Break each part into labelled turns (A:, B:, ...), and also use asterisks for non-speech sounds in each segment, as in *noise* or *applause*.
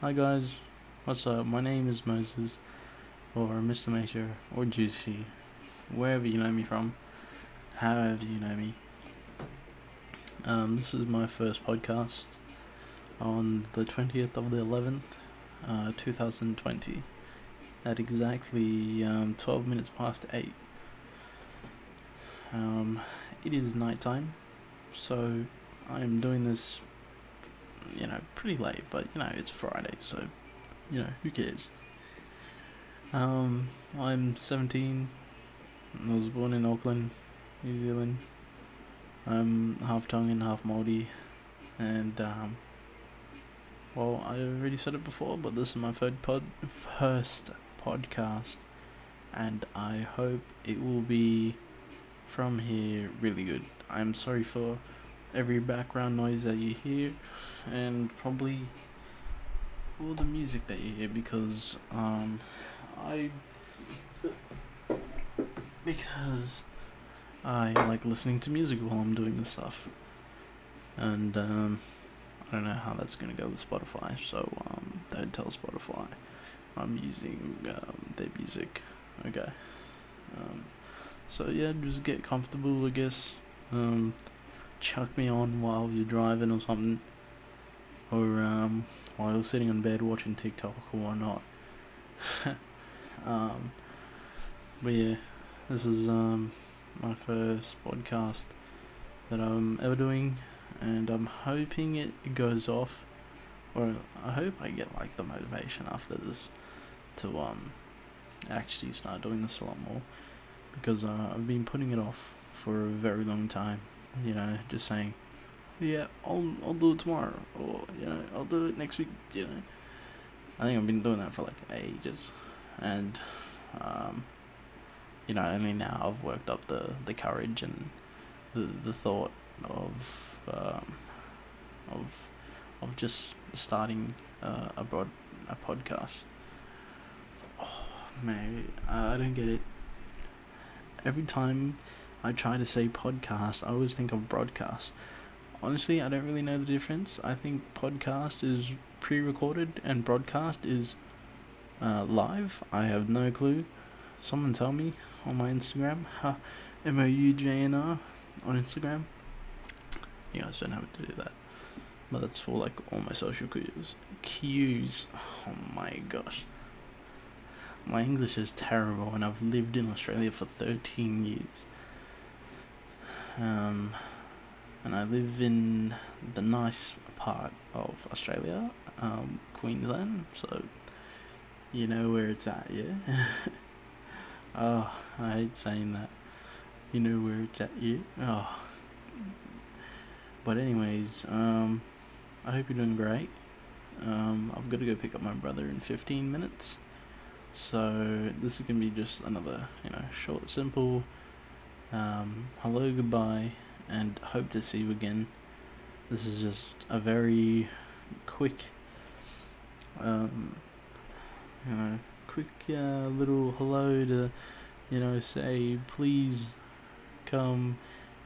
A: Hi guys, what's up? My name is Moses, or Mr. Major, or Juicy, wherever you know me from, however you know me. Um, this is my first podcast on the 20th of the 11th, uh, 2020, at exactly um, 12 minutes past 8. Um, it is nighttime, so I'm doing this you know, pretty late, but you know, it's Friday, so you know, who cares? Um, I'm 17. I was born in Auckland, New Zealand. I'm half Tongan, half Māori, and um, well, I've already said it before, but this is my third pod, first podcast, and I hope it will be from here really good. I'm sorry for every background noise that you hear and probably all the music that you hear because um I because I like listening to music while I'm doing this stuff. And um I don't know how that's gonna go with Spotify, so um don't tell Spotify I'm using um, their music. Okay. Um so yeah, just get comfortable I guess. Um chuck me on while you're driving or something, or um, while you're sitting in bed watching TikTok or whatnot. *laughs* um, but yeah, this is um, my first podcast that I'm ever doing, and I'm hoping it goes off, or I hope I get like the motivation after this to um actually start doing this a lot more. Because uh, I've been putting it off for a very long time you know, just saying, yeah, I'll I'll do it tomorrow, or you know, I'll do it next week. You know, I think I've been doing that for like ages, and um, you know, only now I've worked up the the courage and the the thought of um, of of just starting uh, a broad a podcast. Oh man, I don't get it. Every time I try to say podcast, I always think of broadcast. Honestly, I don't really know the difference. I think podcast is pre recorded and broadcast is uh, live. I have no clue. Someone tell me on my Instagram. *laughs* M O U J N R on Instagram. You guys don't have to do that. But that's for like all my social cues. Cues. Oh my gosh. My English is terrible and I've lived in Australia for 13 years. Um, and I live in the nice part of Australia, um, Queensland. So you know where it's at, yeah. *laughs* oh, I hate saying that. You know where it's at, yeah. Oh. But anyways, um, I hope you're doing great. Um, I've got to go pick up my brother in 15 minutes. So this is gonna be just another, you know, short, simple um, hello, goodbye, and hope to see you again. This is just a very quick, um, you know, quick uh, little hello to, you know, say please come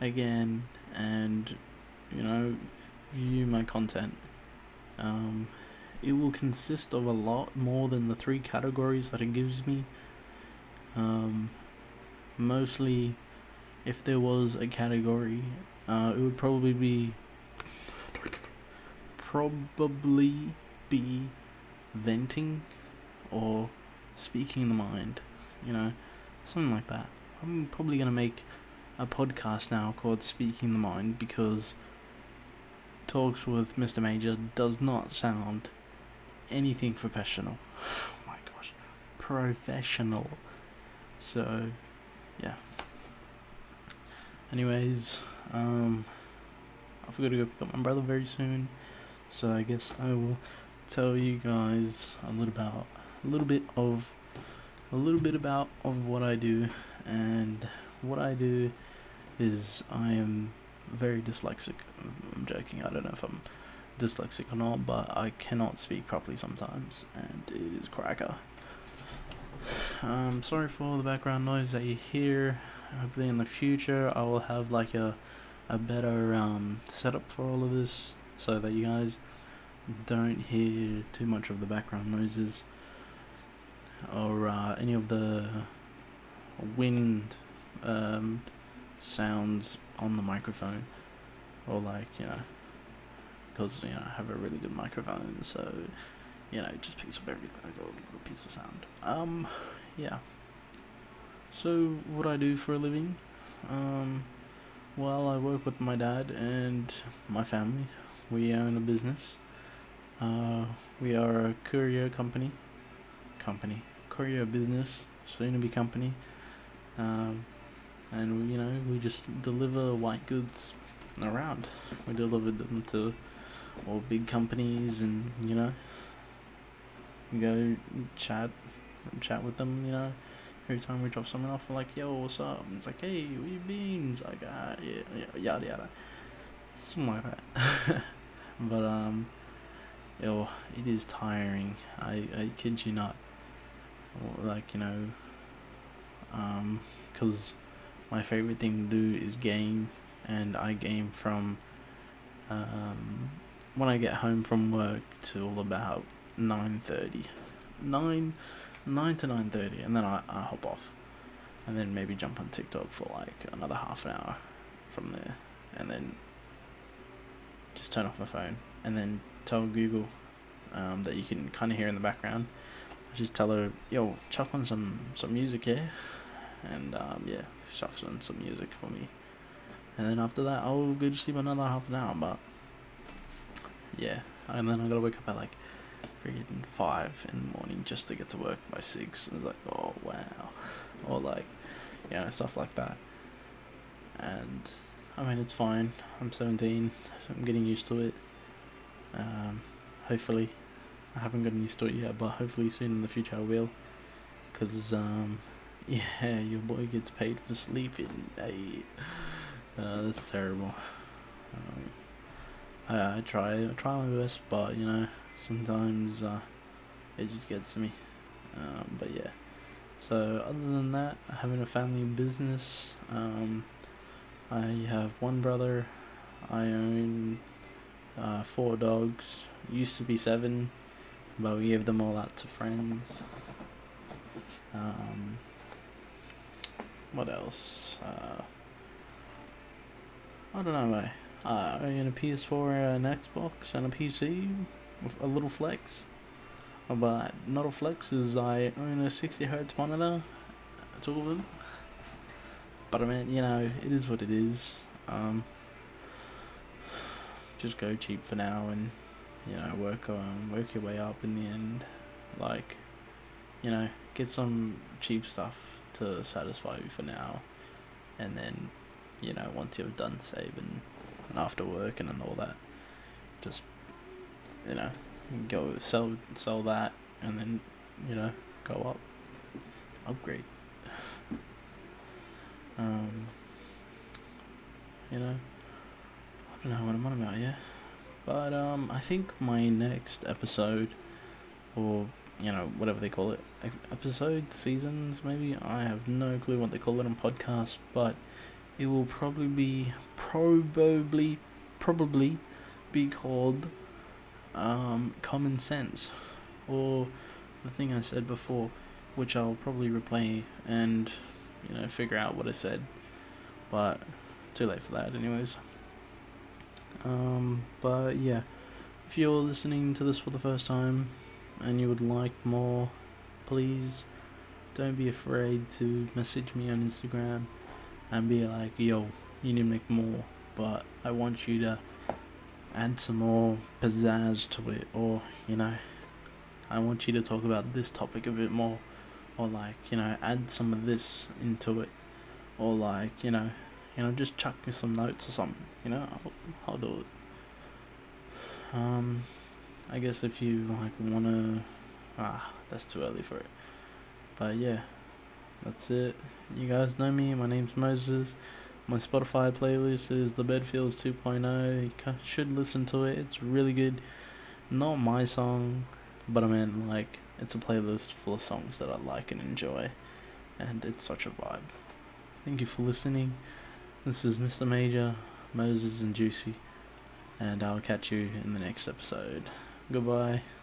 A: again and, you know, view my content. Um, it will consist of a lot more than the three categories that it gives me. Um, mostly if there was a category, uh, it would probably be probably be venting or speaking the mind, you know, something like that. I'm probably gonna make a podcast now called Speaking the Mind because talks with Mr. Major does not sound anything professional. *laughs* Oh my gosh, professional. So, yeah. Anyways, um, I forgot to go pick up my brother very soon, so I guess I will tell you guys a little about a little bit of a little bit about of what I do, and what I do is I am very dyslexic. I'm joking. I don't know if I'm dyslexic or not, but I cannot speak properly sometimes, and it is cracker. Um, sorry for the background noise that you hear hopefully in the future I will have like a a better um, setup for all of this so that you guys don't hear too much of the background noises or uh, any of the wind um, sounds on the microphone or like you know because you know I have a really good microphone so you know it just picks up everything like a little piece of sound. Um yeah so what I do for a living? Um well I work with my dad and my family. We own a business. Uh we are a courier company. Company. Courier business. Soon to be company. Um and you know we just deliver white goods around. We deliver them to all big companies, and you know, we go chat, chat with them. You know, every time we drop something off, we're like, "Yo, what's up?" And it's like, "Hey, been?" It's like, "Ah, yeah, yeah, yada yada," something like that. *laughs* but um, yo, it is tiring. I I kid you not. Like you know, um, cause my favorite thing to do is game, and I game from um, when I get home from work till about nine thirty, nine, nine to nine thirty, and then I, I hop off, and then maybe jump on TikTok for like another half an hour from there, and then just turn off my phone, and then tell Google um, that you can kind of hear in the background. Just tell her, yo, chuck on some some music here, and um, yeah, chucks on some music for me. And then after that, I'll go to sleep another half an hour. But yeah, and then I gotta wake up at like freaking five in the morning just to get to work by six. And it's like, oh wow, or like, you know, stuff like that. And I mean, it's fine. I'm 17. So I'm getting used to it. Um, hopefully, I haven't gotten used to it yet, but hopefully soon in the future I will. Cause um, *laughs* yeah, your boy gets paid for sleeping. Hey, uh, that's terrible. Um, I, I try, I try my best, but you know, sometimes uh, it just gets to me. Um, but yeah. So other than that, having a family business. Um, I have one brother. I own uh, four dogs. Used to be seven, but we gave them all out to friends. Um, what else? Uh, I don't know, mate. Uh, I own a PS4, an Xbox, and a PC. A little flex. But not a flex is I own a 60 hertz monitor. Two of them. But I mean, you know, it is what it is. Um, just go cheap for now and, you know, work um, work your way up in the end. Like, you know, get some cheap stuff to satisfy you for now, and then, you know, once you've done saving, and after work and all that, just, you know, go sell sell that, and then, you know, go up, upgrade. Um, you know, I don't know what I'm on about, yeah. But um, I think my next episode, or you know, whatever they call it, episode seasons, maybe. I have no clue what they call it on podcasts, but it will probably be, probably, probably be called um, Common Sense, or the thing I said before, which I'll probably replay and, you know, figure out what I said, but too late for that, anyways. Um, but yeah, if you're listening to this for the first time, and you would like more, please don't be afraid to message me on Instagram and be like, yo, you need to make more, but I want you to add some more pizzazz to it, or, you know, I want you to talk about this topic a bit more, or like, you know, add some of this into it, or like, you know, you know, just chuck me some notes or something, you know, I'll, I'll do it. Um, I guess if you like wanna, ah, that's too early for it. But yeah, that's it. You guys know me. My name's Moses. My Spotify playlist is The Bedfields 2.0. You should listen to it. It's really good. Not my song, but I mean like it's a playlist full of songs that I like and enjoy, and it's such a vibe. Thank you for listening. This is Mr. Major, Moses, and Juicy and I'll catch you in the next episode. Goodbye.